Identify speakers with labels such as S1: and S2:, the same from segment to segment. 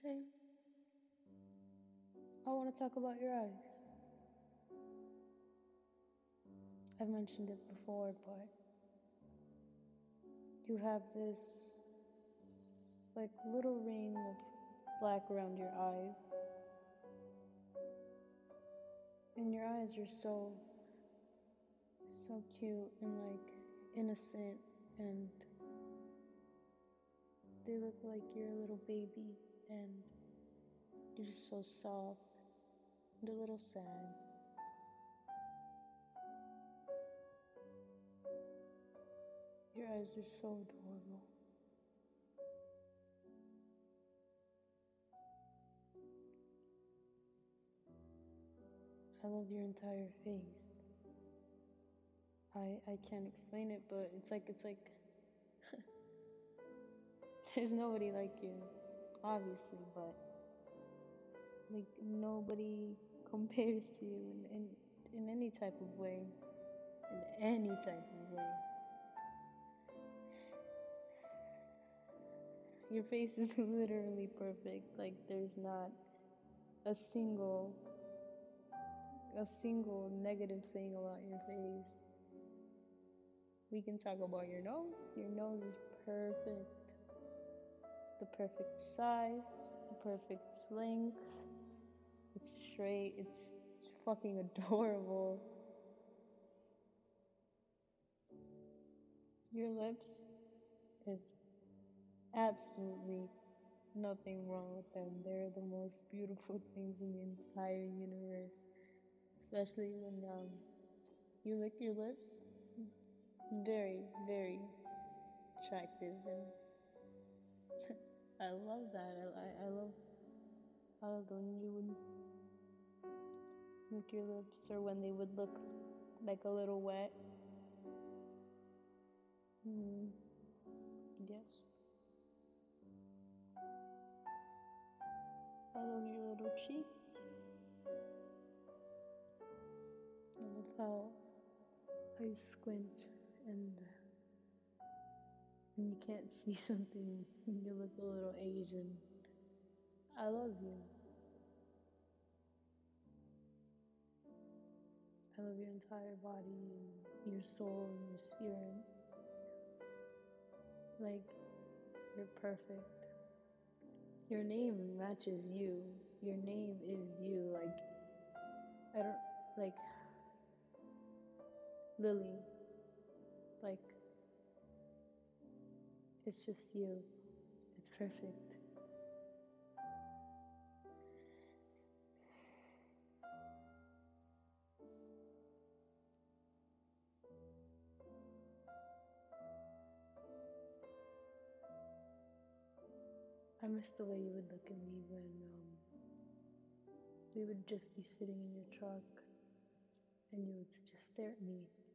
S1: Today, I want to talk about your eyes. I've mentioned it before, but you have this like little ring of black around your eyes. And your eyes are so, so cute and like innocent and they look like you're a little baby and you're just so soft and a little sad. Your eyes are so adorable. I love your entire face. I I can't explain it, but it's like it's like there's nobody like you, obviously, but like nobody compares to you in in, in any type of way, in any type of way. Your face is literally perfect. Like there's not a single a single negative thing about your face. We can talk about your nose. Your nose is perfect. The perfect size, the perfect length. It's straight. It's, it's fucking adorable. Your lips is absolutely nothing wrong with them. They're the most beautiful things in the entire universe. Especially when um, you lick your lips. Very, very attractive and I love that. I, I, I love I when you would lick your lips or when they would look like a little wet. Mm, yes. I love your little cheeks. I love how, you squint and you can't see something, and you look a little Asian. I love you. I love your entire body and your soul and your spirit. Like, you're perfect. Your name matches you. Your name is you. Like, I don't, like, Lily. Like, it's just you. It's perfect. I miss the way you would look at me when um, we would just be sitting in your truck and you would just stare at me.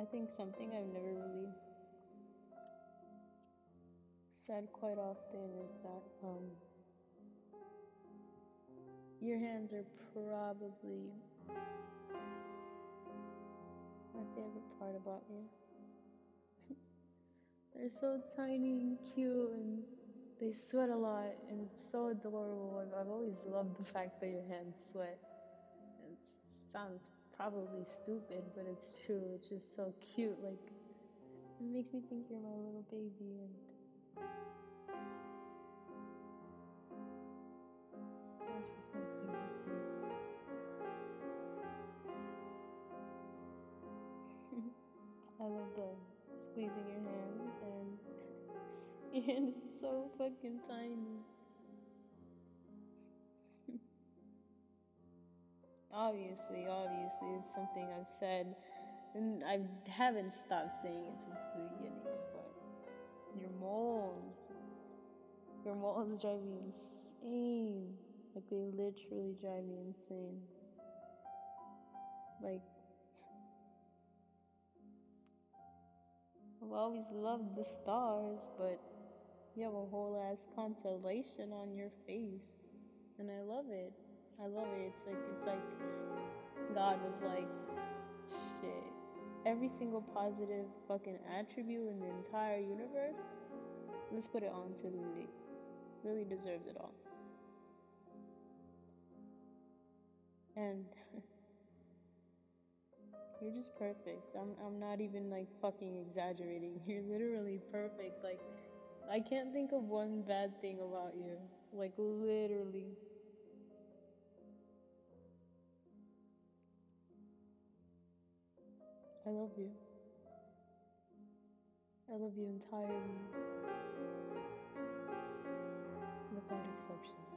S1: I think something I've never really said quite often is that um, your hands are probably my favorite part about you. They're so tiny and cute and they sweat a lot and it's so adorable. I've, I've always loved the fact that your hands sweat. It sounds probably stupid, but it's true. It's just so cute. Like, it makes me think you're my little baby and. I love the squeezing your hand and your hand is so fucking tiny. Obviously, obviously, it's something I've said, and I haven't stopped saying it since the beginning. But your moles, your moles drive me insane. Like they literally drive me insane. Like I've always loved the stars, but you have a whole ass constellation on your face. and I love it. I love it. It's like it's like God was like, shit. Every single positive fucking attribute in the entire universe, let's put it on to Lily. Lily deserves it all. And you're just perfect. I'm I'm not even like fucking exaggerating. You're literally perfect. Like I can't think of one bad thing about you. Like literally. I love you. I love you entirely. Without exception.